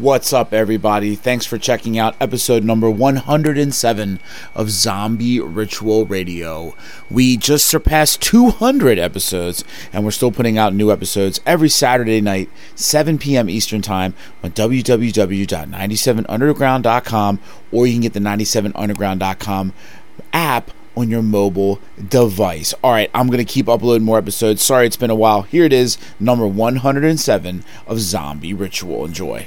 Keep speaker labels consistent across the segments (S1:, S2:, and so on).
S1: What's up, everybody? Thanks for checking out episode number 107 of Zombie Ritual Radio. We just surpassed 200 episodes, and we're still putting out new episodes every Saturday night, 7 p.m. Eastern Time, on www.97underground.com, or you can get the 97underground.com app on your mobile device. All right, I'm going to keep uploading more episodes. Sorry it's been a while. Here it is, number 107 of Zombie Ritual. Enjoy.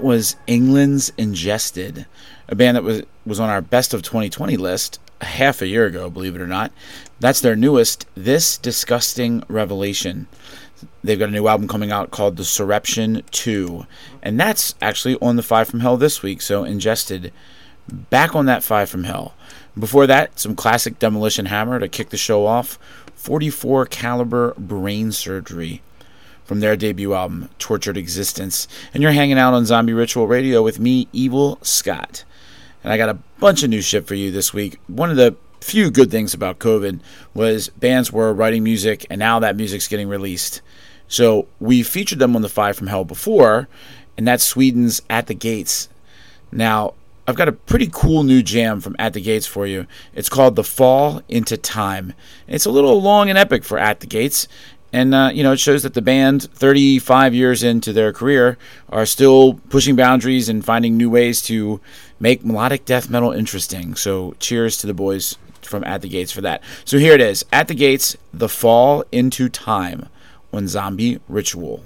S2: That was England's Ingested, a band that was was on our best of 2020 list a half a year ago, believe it or not. That's their newest, This Disgusting Revelation. They've got a new album coming out called The Surreption 2, and that's actually on the Five from Hell this week. So, Ingested, back on that Five from Hell. Before that, some classic Demolition Hammer to kick the show off 44 caliber brain surgery from their debut album, Tortured Existence. And you're hanging out on Zombie Ritual Radio with me, Evil Scott. And I got a bunch of new shit for you this week. One of the few good things about COVID was bands were writing music, and now that music's getting released. So we featured them on the Five from Hell before, and that's Sweden's At the Gates. Now, I've got a pretty cool new jam from At the Gates for you. It's called The Fall into Time. It's a little long and epic for At the Gates, and uh, you know it shows that the band 35 years into their career are still pushing boundaries and finding new ways to make melodic death metal interesting. So cheers to the boys from at the gates for that. So here it is. At the gates the fall into time on zombie ritual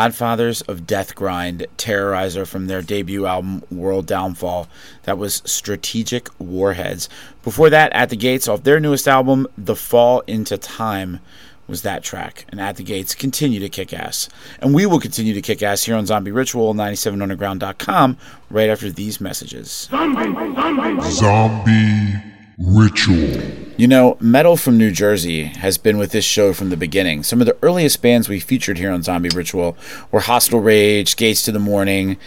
S2: Godfathers of Death Grind Terrorizer from their debut album World Downfall. That was Strategic Warheads. Before that, At the Gates off their newest album, The Fall into Time was that track. And At the Gates continue to kick ass. And we will continue to kick ass here on Zombie Ritual 97underground.com right after these messages.
S1: Zombie Ritual.
S2: You know, Metal from New Jersey has been with this show from the beginning. Some of the earliest bands we featured here on Zombie Ritual were Hostile Rage, Gates to the Morning,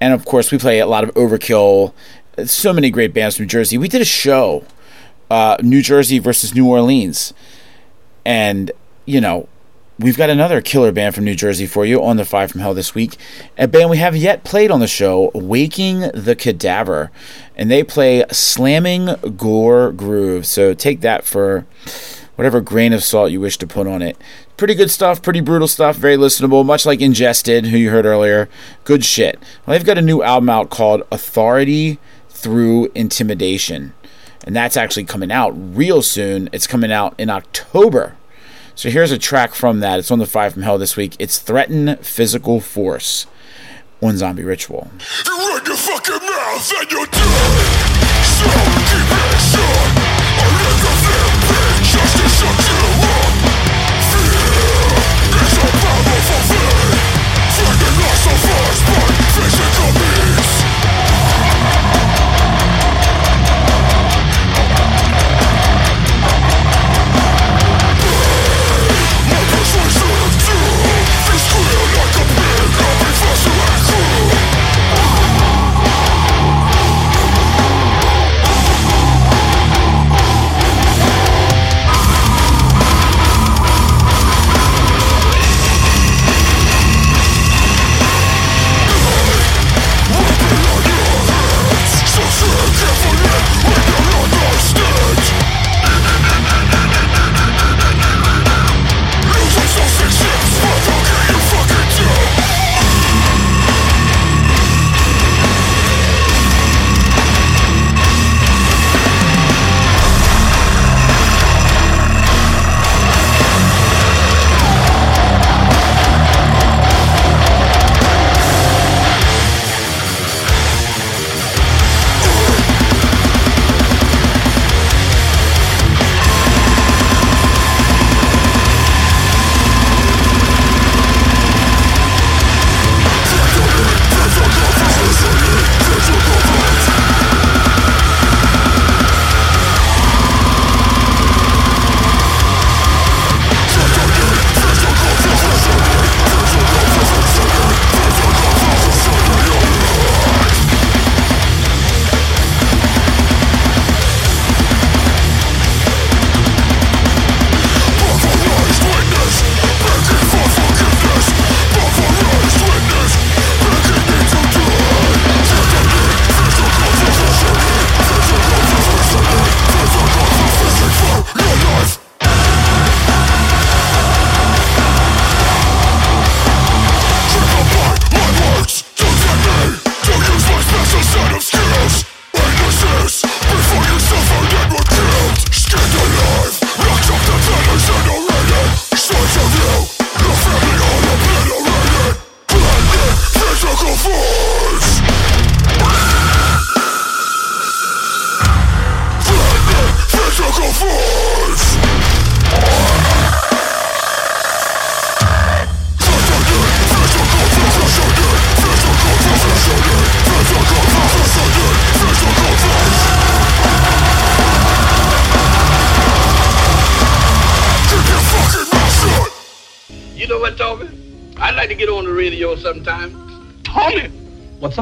S2: and of course, we play a lot of Overkill. So many great bands from New Jersey. We did a show, uh, New Jersey versus New Orleans, and you know, we've got another killer band from New Jersey for you on the Five from Hell this week. A band we have yet played on the show, Waking the Cadaver. And they play Slamming Gore Groove. So take that for whatever grain of salt you wish to put on it. Pretty good stuff, pretty brutal stuff, very listenable, much like Ingested, who you heard earlier. Good shit. Well, they've got a new album out called Authority Through Intimidation. And that's actually coming out real soon. It's coming out in October. So here's a track from that. It's on the Five from Hell this week. It's Threaten Physical Force on Zombie Ritual.
S3: You run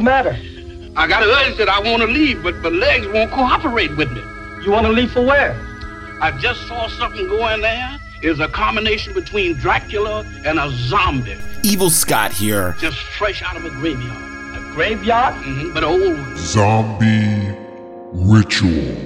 S4: matter?
S5: I got an urge that I want to leave, but my legs won't cooperate with me.
S4: You want to leave for where?
S5: I just saw something going there. It's a combination between Dracula and a zombie,
S2: Evil Scott here.
S5: just fresh out of a graveyard.
S4: A graveyard?
S5: Mm-hmm, but an old one.
S1: Zombie Ritual.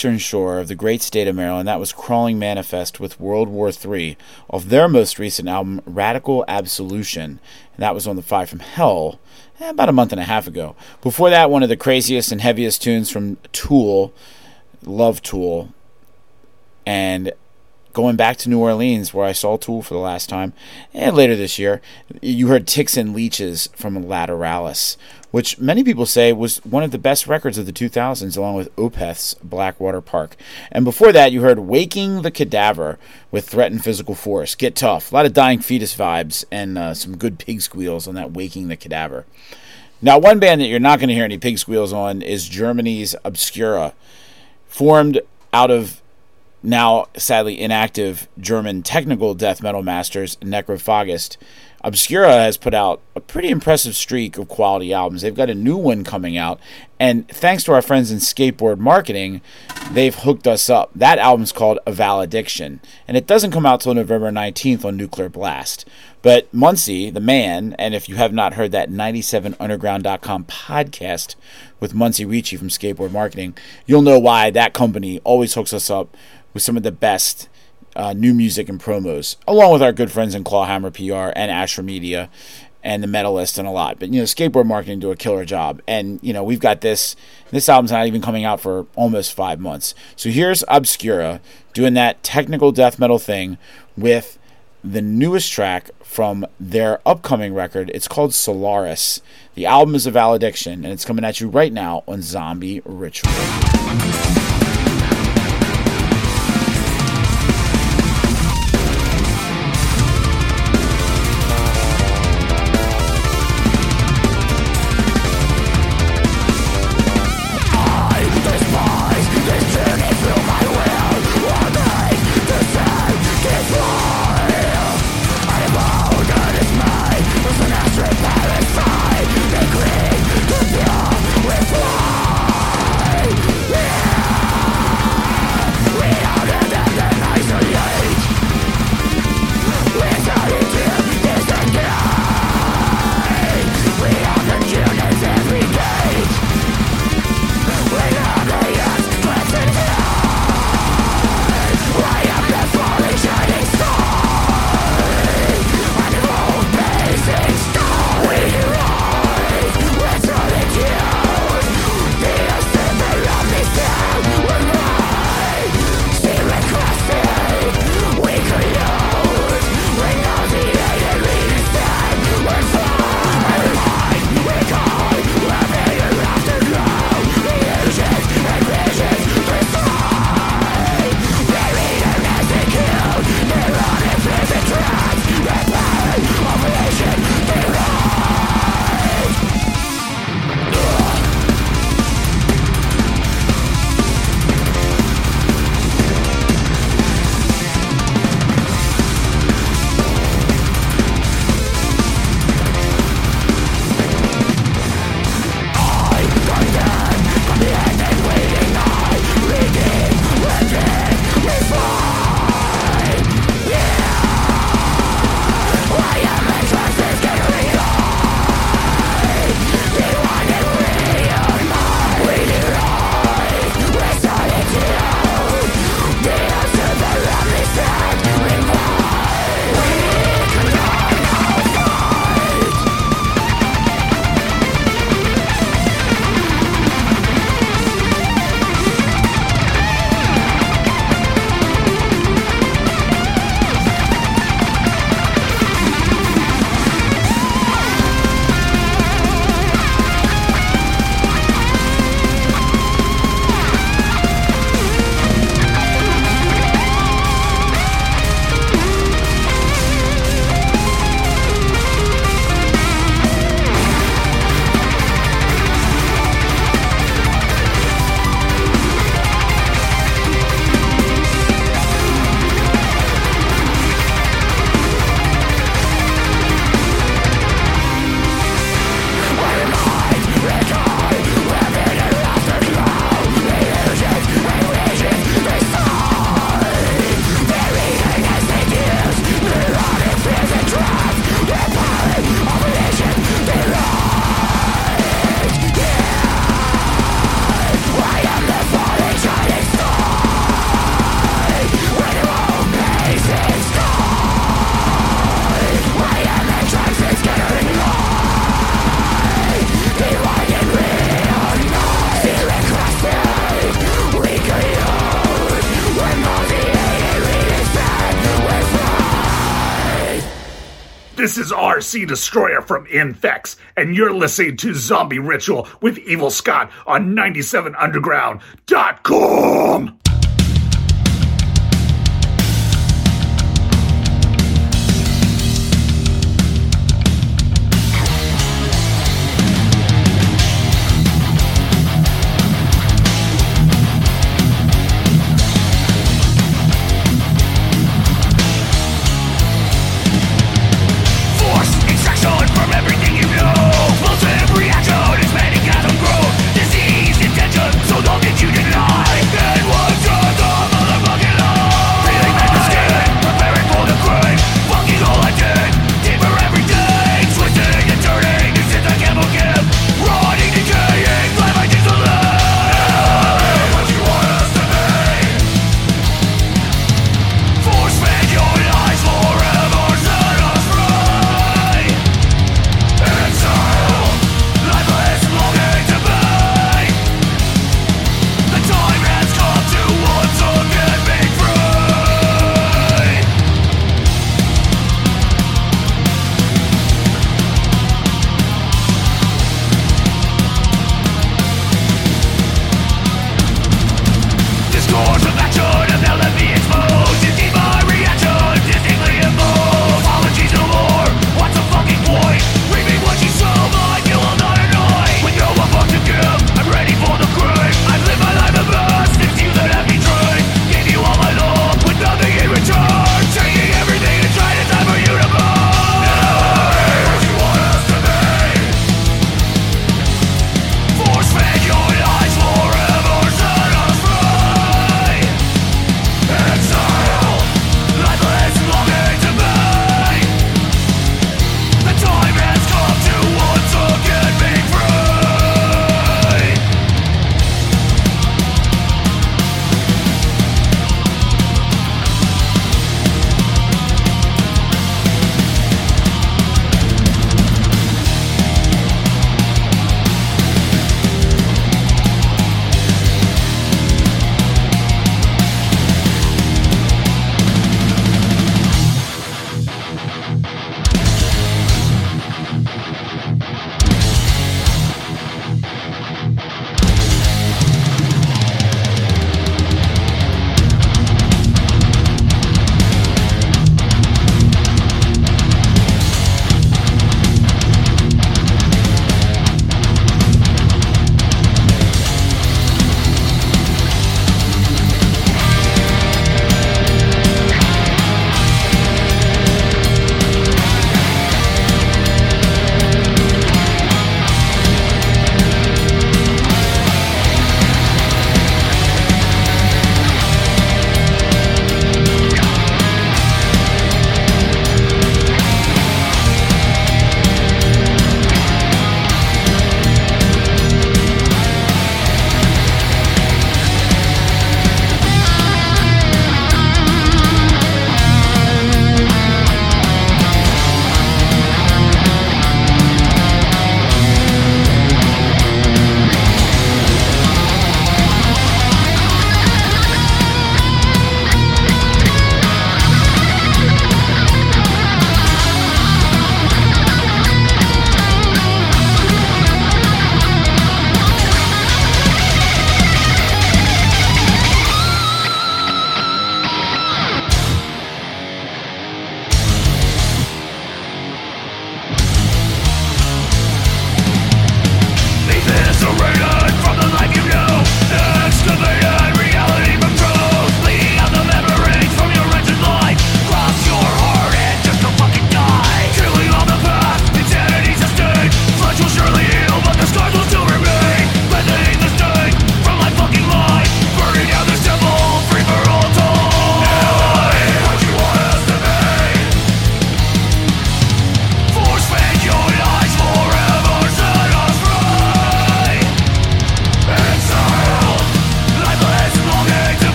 S2: Eastern shore of the great state of Maryland. That was Crawling Manifest with World War III of their most recent album, Radical Absolution. And that was on the Five from Hell eh, about a month and a half ago. Before that, one of the craziest and heaviest tunes from Tool, Love Tool. And going back to New Orleans, where I saw Tool for the last time, and later this year, you heard Ticks and Leeches from Lateralus, which many people say was one of the best records of the 2000s, along with Opeth's Blackwater Park. And before that, you heard Waking the Cadaver with Threatened Physical Force. Get tough. A lot of dying fetus vibes and uh, some good pig squeals on that Waking the Cadaver. Now, one band that you're not going to hear any pig squeals on is Germany's Obscura, formed out of now sadly inactive German technical death metal masters Necrophagist. Obscura has put out a pretty impressive streak of quality albums. They've got a new one coming out, and thanks to our friends in skateboard marketing, they've hooked us up. That album's called A Valediction, and it doesn't come out till November 19th on Nuclear Blast.
S6: But Munsey, the man, and if you have not heard that 97underground.com podcast with Munsey Ricci from Skateboard Marketing, you'll know why that company always hooks us up with some of the best uh, new music and promos, along with our good friends in Clawhammer PR and Asher Media and the Metalist and a lot. But you know, skateboard marketing do a killer job, and you know we've got this. This album's not even coming out for almost five months. So here's Obscura doing that technical death metal thing with the newest track from their upcoming record. It's called Solaris. The album is a valediction, and it's coming at you right now on Zombie Ritual.
S1: This is RC Destroyer from Infex, and you're listening to Zombie Ritual with Evil Scott on 97underground.com.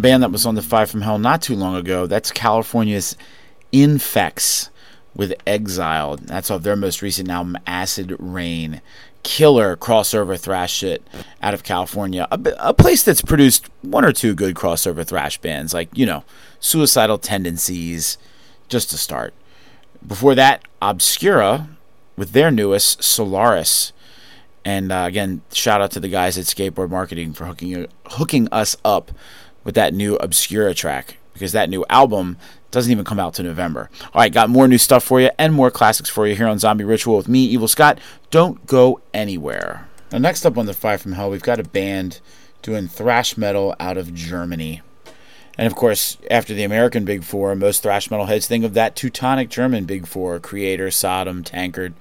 S2: band that was on the Five from Hell not too long ago. That's California's Infex with Exiled. That's off their most recent album, Acid Rain. Killer crossover thrash shit out of California. A, a place that's produced one or two good crossover thrash bands, like, you know, Suicidal Tendencies, just to start. Before that, Obscura with their newest, Solaris. And uh, again, shout out to the guys at Skateboard Marketing for hooking hooking us up with that new Obscura track because that new album doesn't even come out to November. All right, got more new stuff for you and more classics for you here on Zombie Ritual with me, Evil Scott. Don't go anywhere. Now, next up on the Five from Hell, we've got a band doing thrash metal out of Germany. And of course, after the American Big Four, most thrash metal heads think of that Teutonic German Big Four Kreator, Sodom, Tankard.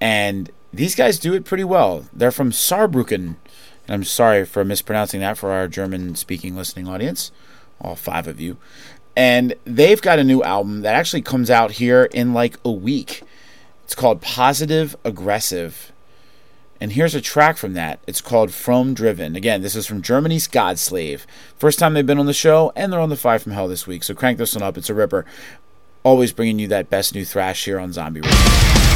S2: And these guys do it pretty well. They're from Saarbrücken. And I'm sorry for mispronouncing that for our German speaking listening audience, all five of you. And they've got a new album that actually comes out here in like a week. It's called Positive Aggressive. And here's a track from that. It's called From Driven. Again, this is from Germany's Godslave. First time they've been on the show, and they're on the Five from Hell this week. So crank this one up. It's a ripper. Always bringing you that best new thrash here on Zombie Radio.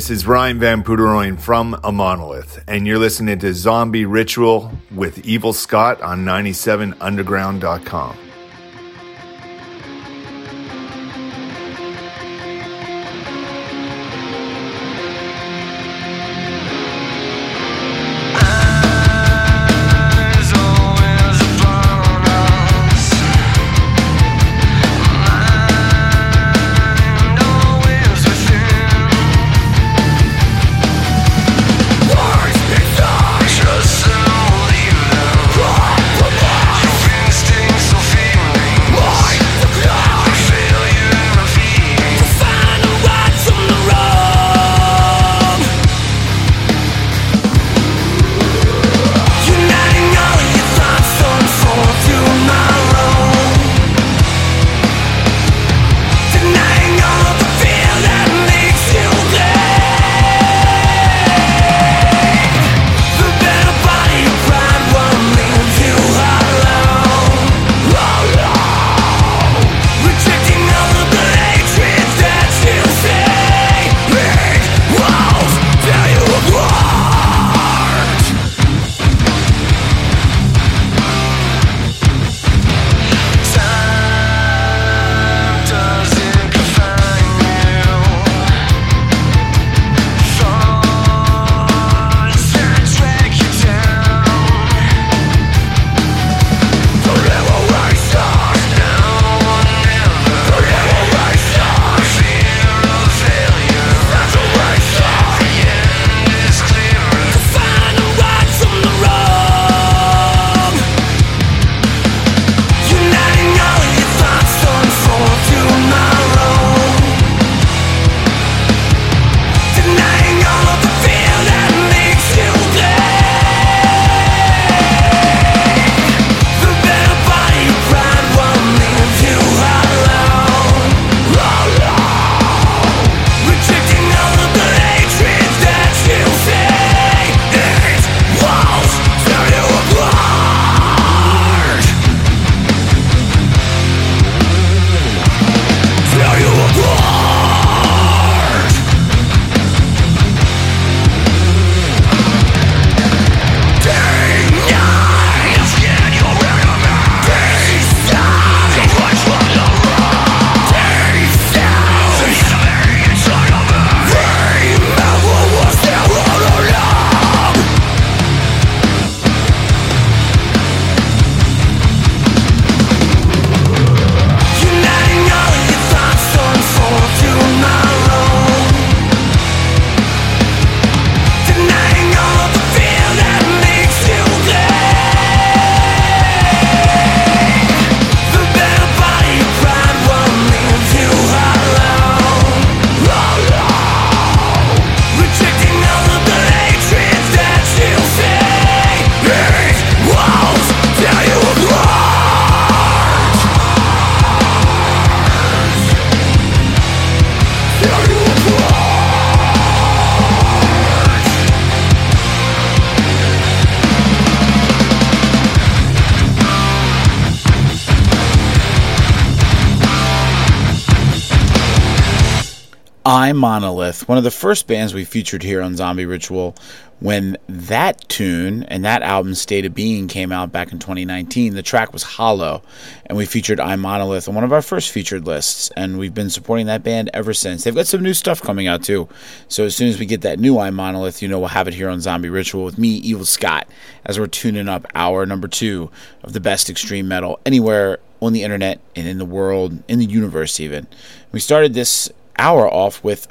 S1: This is Ryan Van Poederooyen from iMonolith, and you're listening to Zombie Ritual with Evil Scott on 97underground.com.
S2: iMonolith, one of the first bands we featured here on Zombie Ritual, when that tune and that album State of Being came out back in 2019, the track was Hollow, and we featured iMonolith on one of our first featured lists, and we've been supporting that band ever since. They've got some new stuff coming out too, so as soon as we get that new iMonolith, you know we'll have it here on Zombie Ritual with me, Evil Scott, as we're tuning up our number two of the best extreme metal anywhere on the internet and in the world, in the universe even. We started this hour off with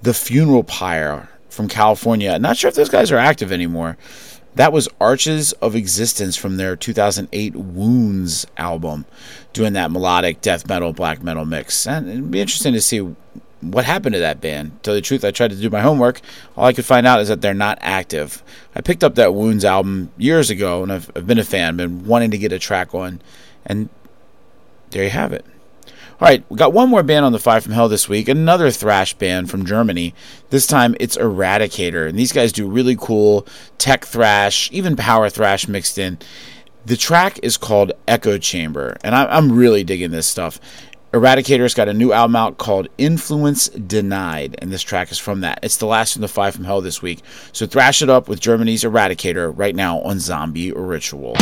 S2: the Funeral Pyre from California. Not sure if those guys are active anymore. That was Arches of Existence from their 2008 Wounds album, doing that melodic death metal, black metal mix. And it'd be interesting to see what happened to that band. Tell the truth, I tried to do my homework. All I could find out is that they're not active. I picked up that Wounds album years ago, and I've, I've been a fan, been wanting to get a track on, and there you have it. All right, we got one more band on the Five from Hell this week, another thrash band from Germany. This time it's Eradicator, and these guys do really cool tech thrash, even power thrash mixed in. The track is called Echo Chamber, and I'm really digging this stuff.
S1: Eradicator's got a new album out called Influence Denied, and this track is from that. It's the last from the Five from Hell this week. So thrash it up with Germany's Eradicator right now on Zombie Ritual.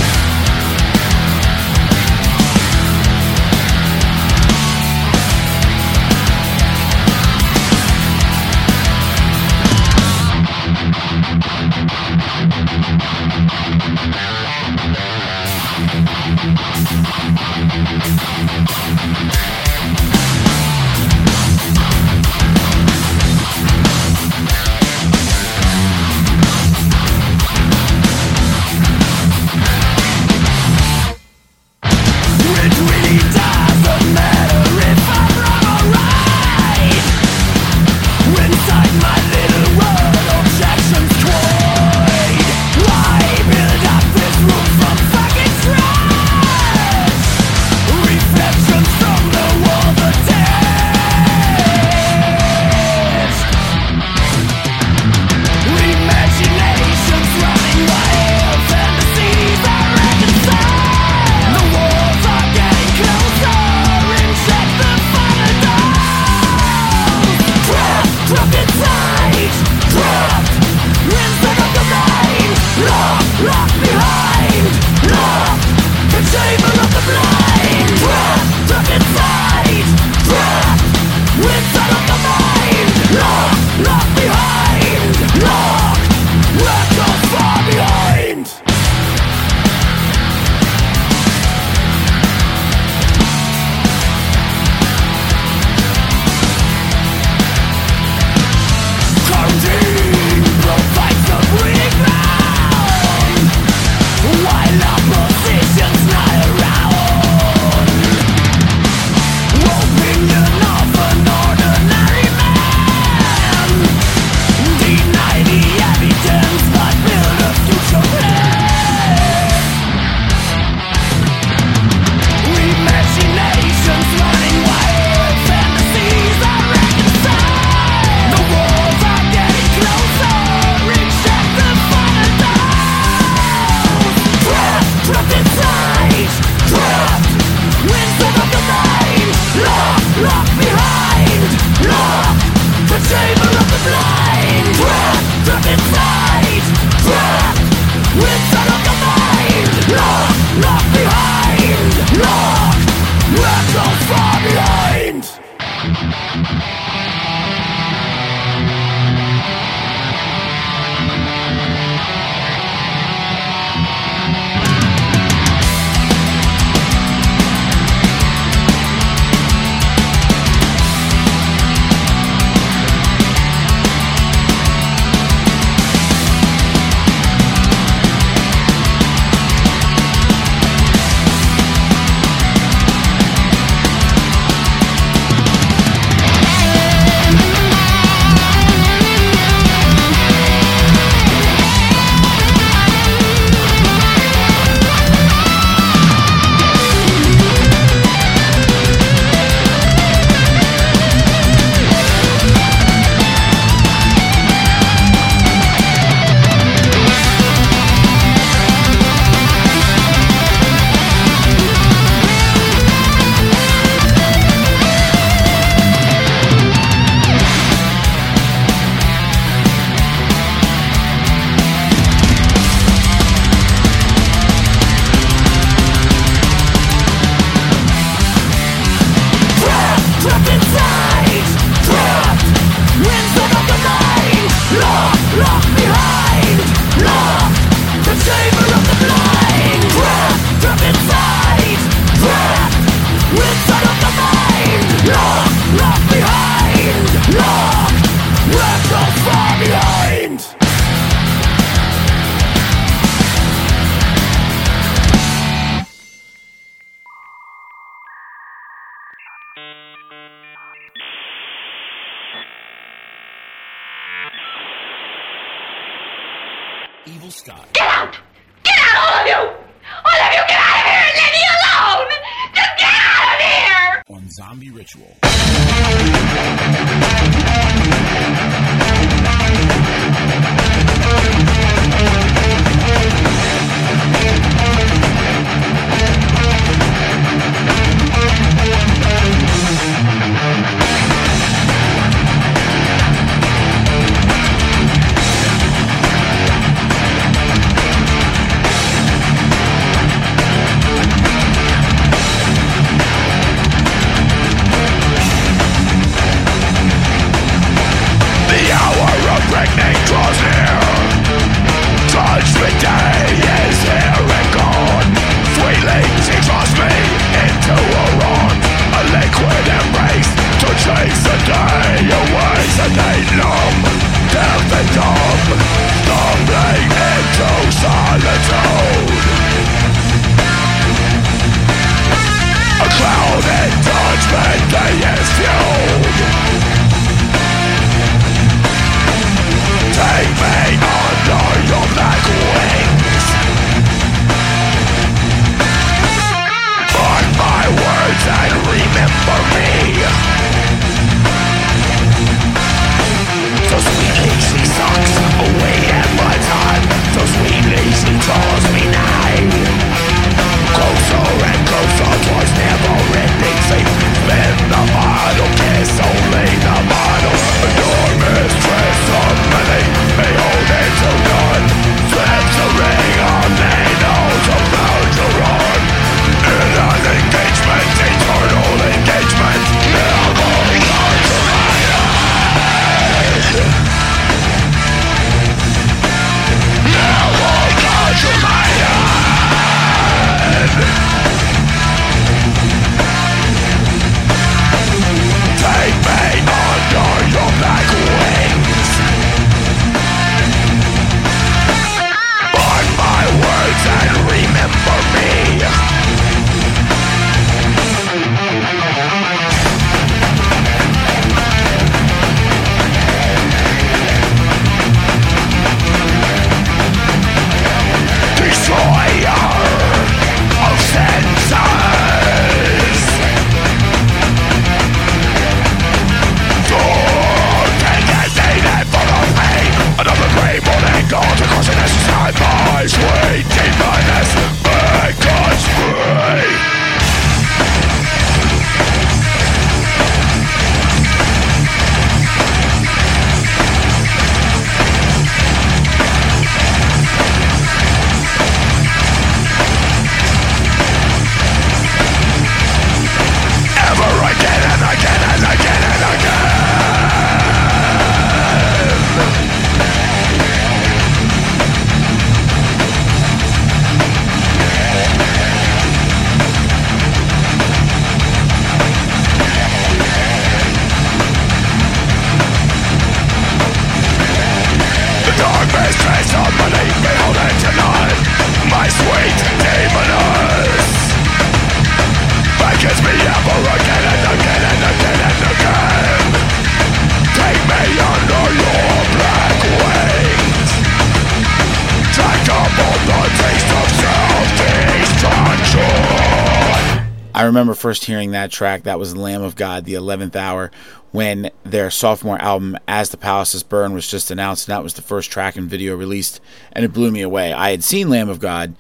S2: Remember first hearing that track. That was Lamb of God, the 11th hour, when their sophomore album, As the Palaces Burn, was just announced. And that was the first track and video released, and it blew me away. I had seen Lamb of God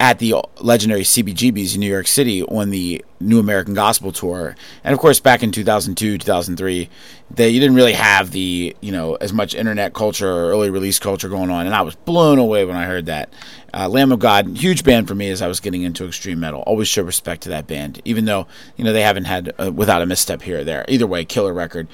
S2: at the legendary CBGBs in New York City on the New American Gospel Tour, and of course back in 2002, 2003, they you didn't really have the you know as much internet culture or early release culture going on, and I was blown away when I heard that. Uh, Lamb of God, huge band for me as I was getting into extreme metal. Always show respect to that band, even though you know they haven't had uh, without a misstep here or there. Either way, killer record.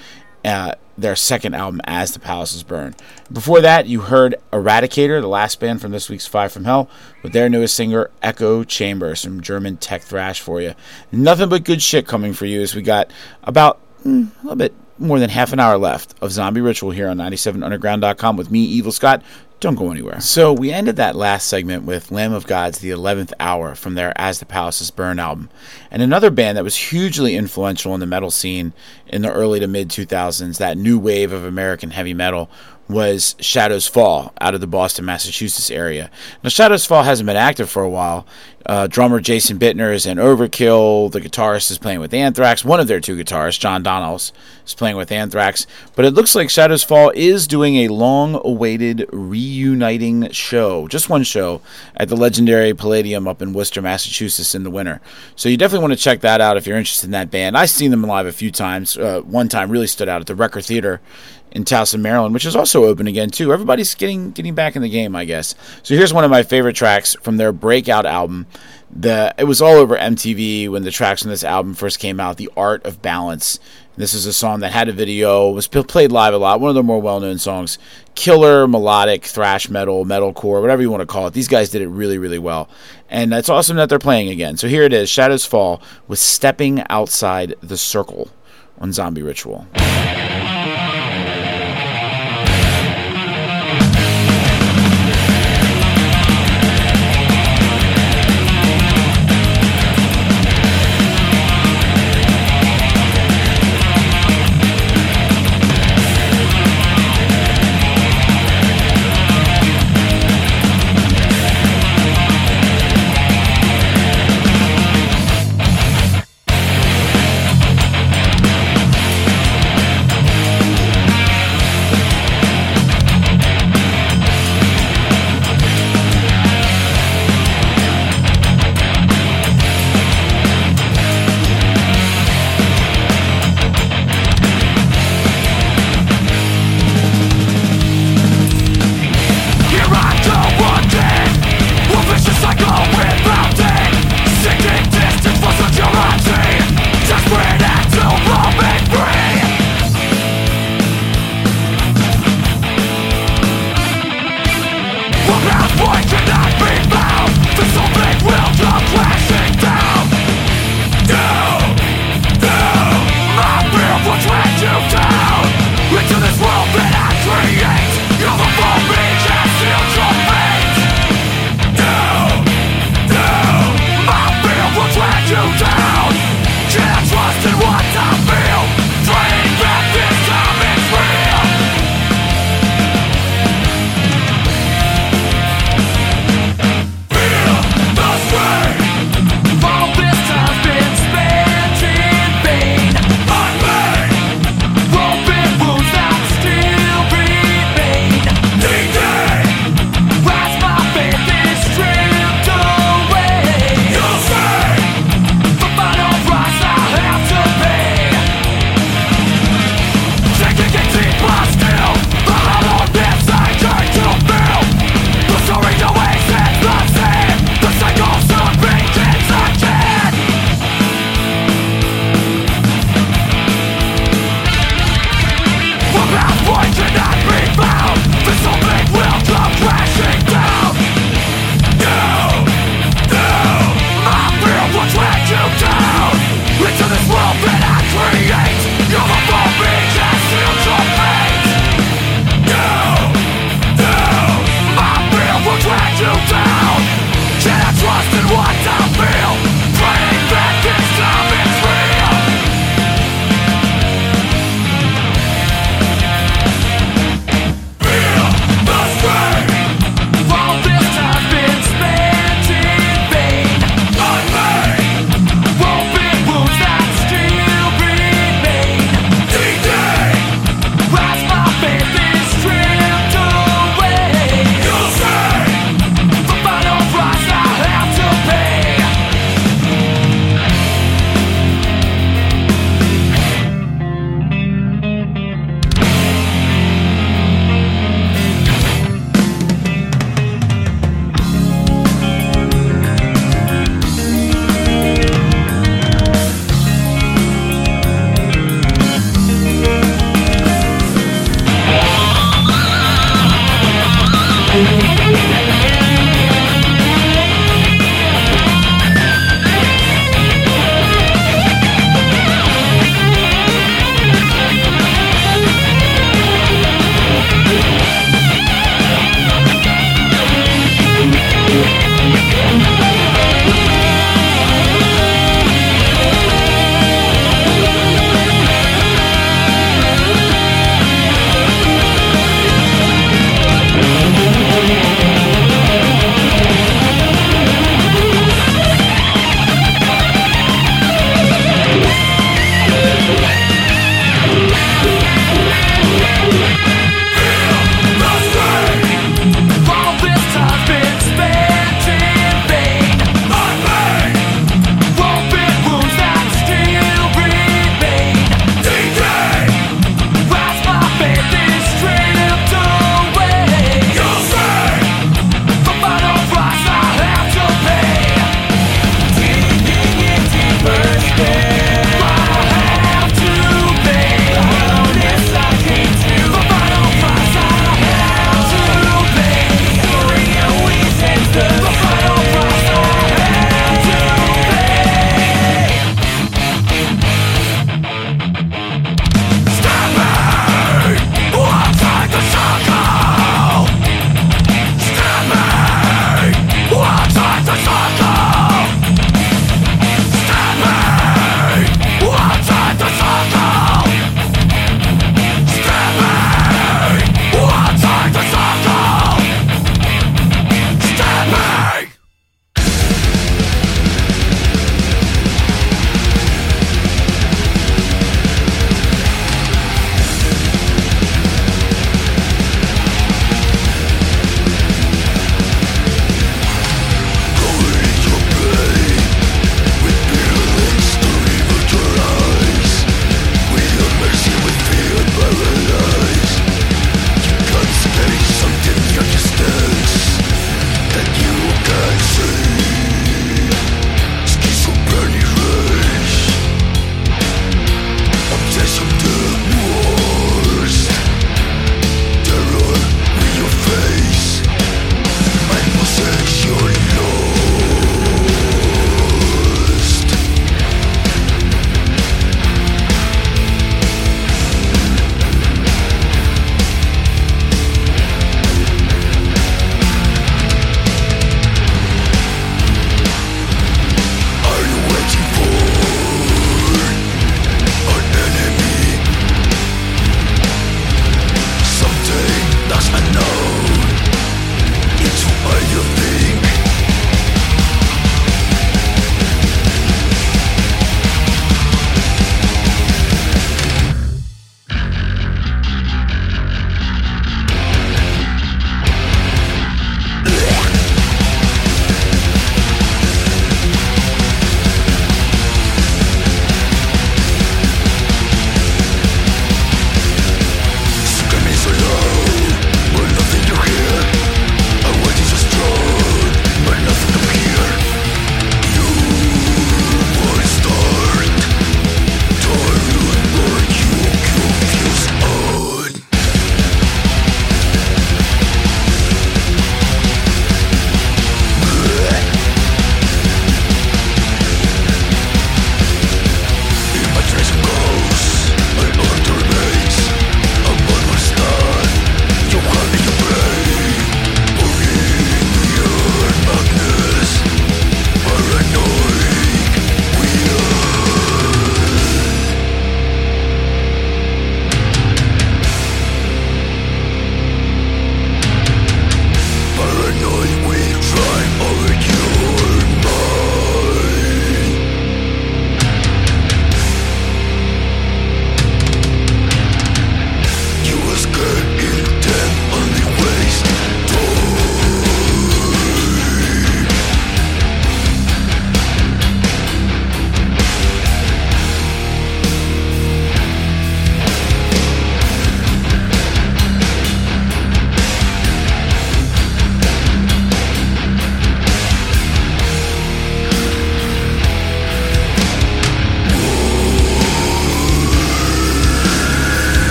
S2: Uh, their second album, As the Palaces Burn. Before that, you heard Eradicator, the last band from this week's Five from Hell, with their newest singer, Echo Chamber, some German tech thrash for you. Nothing but good shit coming for you as we got about mm, a little bit more than half an hour left of Zombie Ritual here on 97underground.com with me, Evil Scott. Don't go anywhere. So we ended that last segment with Lamb of God's The 11th Hour from their As the Palaces Burn album. And another band that was hugely influential in the metal scene in the early to mid 2000s, that new wave of American heavy metal, was Shadows Fall out of the Boston, Massachusetts area. Now, Shadows Fall hasn't been active for a while. Uh, drummer Jason Bittner is in Overkill. The guitarist is playing with Anthrax. One of their two guitarists, John Donalds, is playing with Anthrax. But it looks like Shadows Fall is doing a long awaited reuniting show, just one show, at the legendary Palladium up in Worcester, Massachusetts in the winter. So you definitely want to check that out if you're interested in that band. I've seen them live a few times. Uh, one time really stood out at the Recher Theater in Towson, Maryland, which is also open again too. Everybody's getting getting back in the game, I guess. So here's one of my favorite tracks from their breakout album. The it was all over MTV when the tracks from this album first came out. The Art of Balance. This is a song that had a video, was played live a lot. One of their more well-known songs. Killer melodic thrash metal, metalcore, whatever you want to call it. These guys did it really, really well, and it's awesome that they're playing again. So here it is, Shadows Fall with "Stepping Outside the Circle" on Zombie Ritual.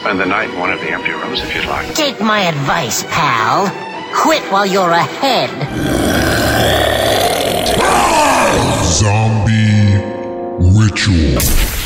S7: Spend the night in one of the empty rooms if you'd like.
S8: Take my advice, pal. Quit while you're ahead.
S1: Zombie Ritual.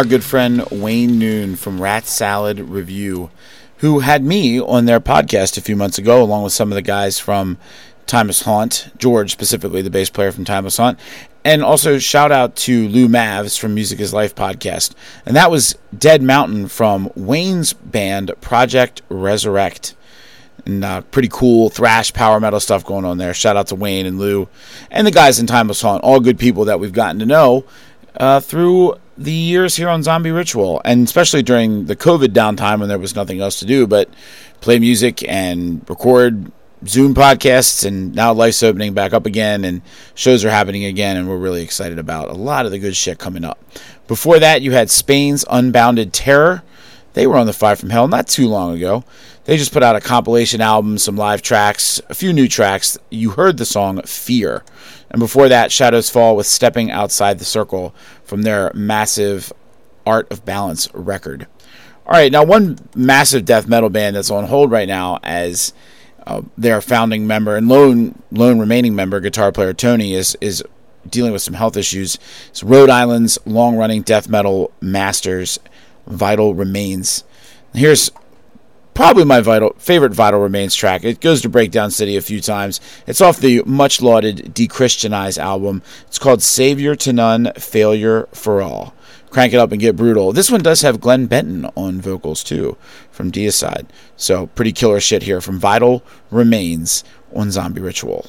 S2: Our good friend Wayne Noon from Rat Salad Review, who had me on their podcast a few months ago, along with some of the guys from Timeless Haunt, George specifically, the bass player from Timeless Haunt, and also shout out to Lou Mavs from Music is Life podcast. And that was Dead Mountain from Wayne's band Project Resurrect. And uh, pretty cool thrash power metal stuff going on there. Shout out to Wayne and Lou and the guys in Timeless Haunt, all good people that we've gotten to know uh, through the years here on Zombie Ritual, and especially during the COVID downtime when there was nothing else to do but play music and record Zoom podcasts, and now life's opening back up again, and shows are happening again, and we're really excited about a lot of the good shit coming up. Before that, you had Spain's Unbounded Terror. They were on the Fire from Hell not too long ago. They just put out a compilation album, some live tracks, a few new tracks. You heard the song Fear. And before that, Shadows Fall with Stepping Outside the Circle from their massive Art of Balance record. All right, now one massive death metal band that's on hold right now as uh, their founding member and lone lone remaining member, guitar player Tony, is is dealing with some health issues. It's Rhode Island's long running death metal masters, Vital Remains. Here's probably my vital favorite Vital Remains track. It goes to Breakdown City a few times. It's off the much lauded Dechristianize album. It's called Savior to None, Failure for All. Crank it up and get brutal. This one does have Glenn Benton on vocals too from Deicide. So pretty killer shit here from Vital Remains on Zombie Ritual.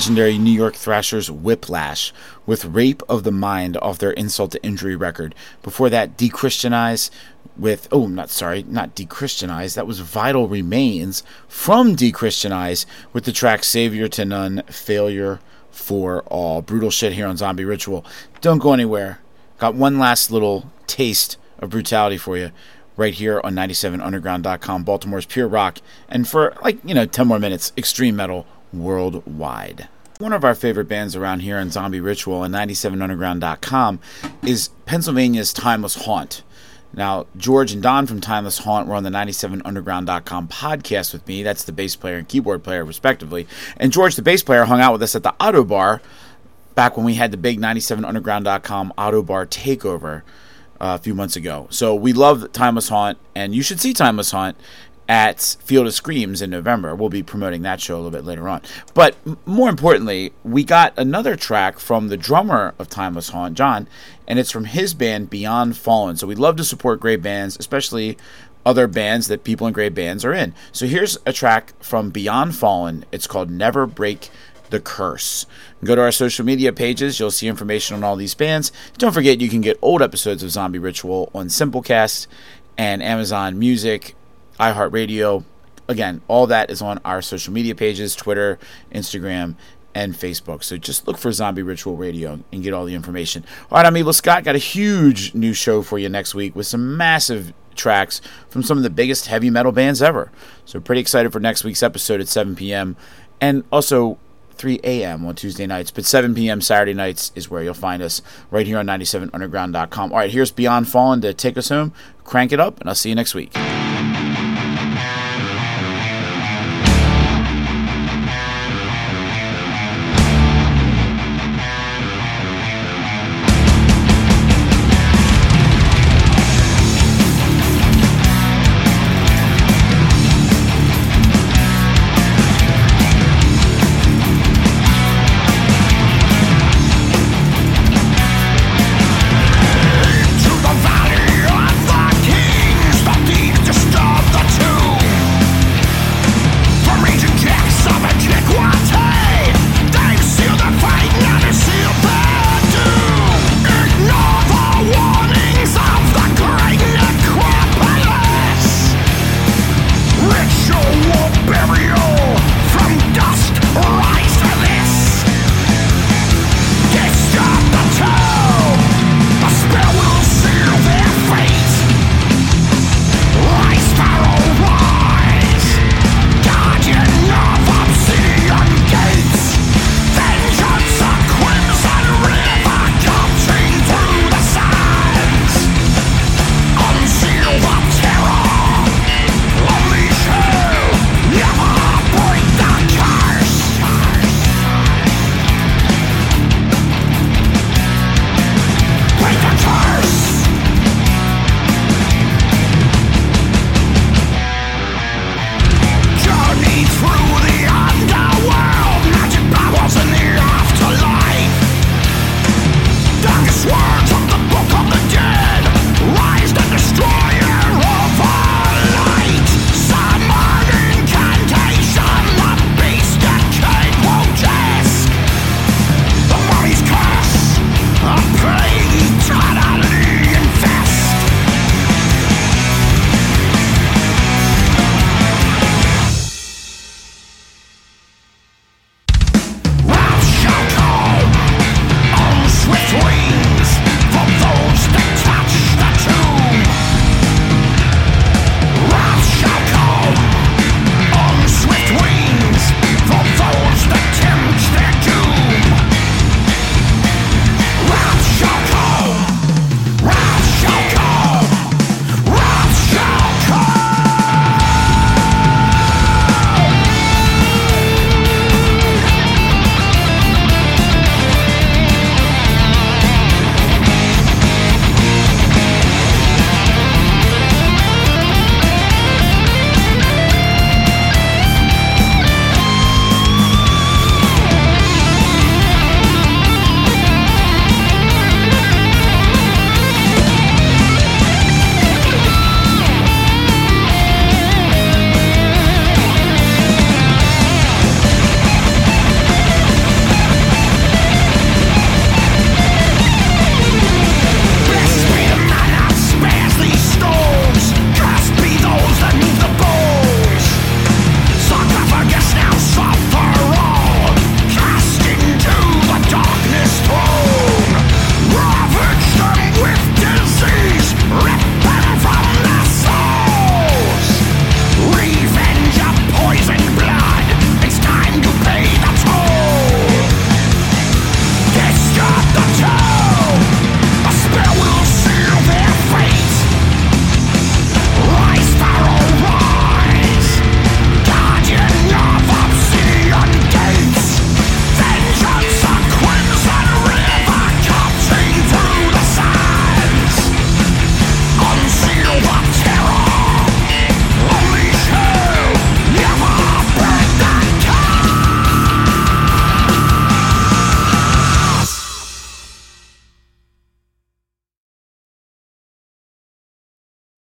S2: Legendary New York Thrashers Whiplash with Rape of the Mind off their Insult to Injury record. Before that, Dechristianize with, oh, not sorry, not Dechristianize, that was Vital Remains from Dechristianize with the track Savior to None, Failure for All. Brutal shit here on Zombie Ritual. Don't go anywhere. Got one last little taste of brutality for you right here on 97underground.com, Baltimore's Pure Rock, and for like, you know, 10 more minutes, Extreme Metal worldwide. One of our favorite bands around here on Zombie Ritual and 97underground.com is Pennsylvania's Timeless Haunt. Now, George and Don from Timeless Haunt were on the 97underground.com podcast with me. That's the bass player and keyboard player, respectively. And George, the bass player, hung out with us at the Ottobar back when we had the big 97underground.com Ottobar takeover uh, a few months ago. So we love Timeless Haunt, and you should see Timeless Haunt at Field of Screams in November. We'll be promoting that show a little bit later on. But more importantly, we got another track from the drummer of Timeless Haunt, John, and it's from his band Beyond Fallen. So we love to support great bands, especially other bands that people in great bands are in. So here's a track from Beyond Fallen. It's called Never Break the Curse. Go to our social media pages. You'll see information on all these bands. Don't forget you can get old episodes of Zombie Ritual on Simplecast and Amazon Music, iHeartRadio. Again, all that is on our social media pages Twitter, Instagram, and Facebook. So just look for Zombie Ritual Radio and get all the information. All right, I'm Evil Scott. Got a huge new show for you next week with some massive tracks from some of the biggest heavy metal bands ever. So pretty excited for next week's episode at 7 p.m. And also 3 a.m. on Tuesday nights, but 7 p.m. Saturday nights is where you'll find us right here on 97underground.com. All right, here's Beyond Fallen to take us home. Crank it up, and I'll see you next week.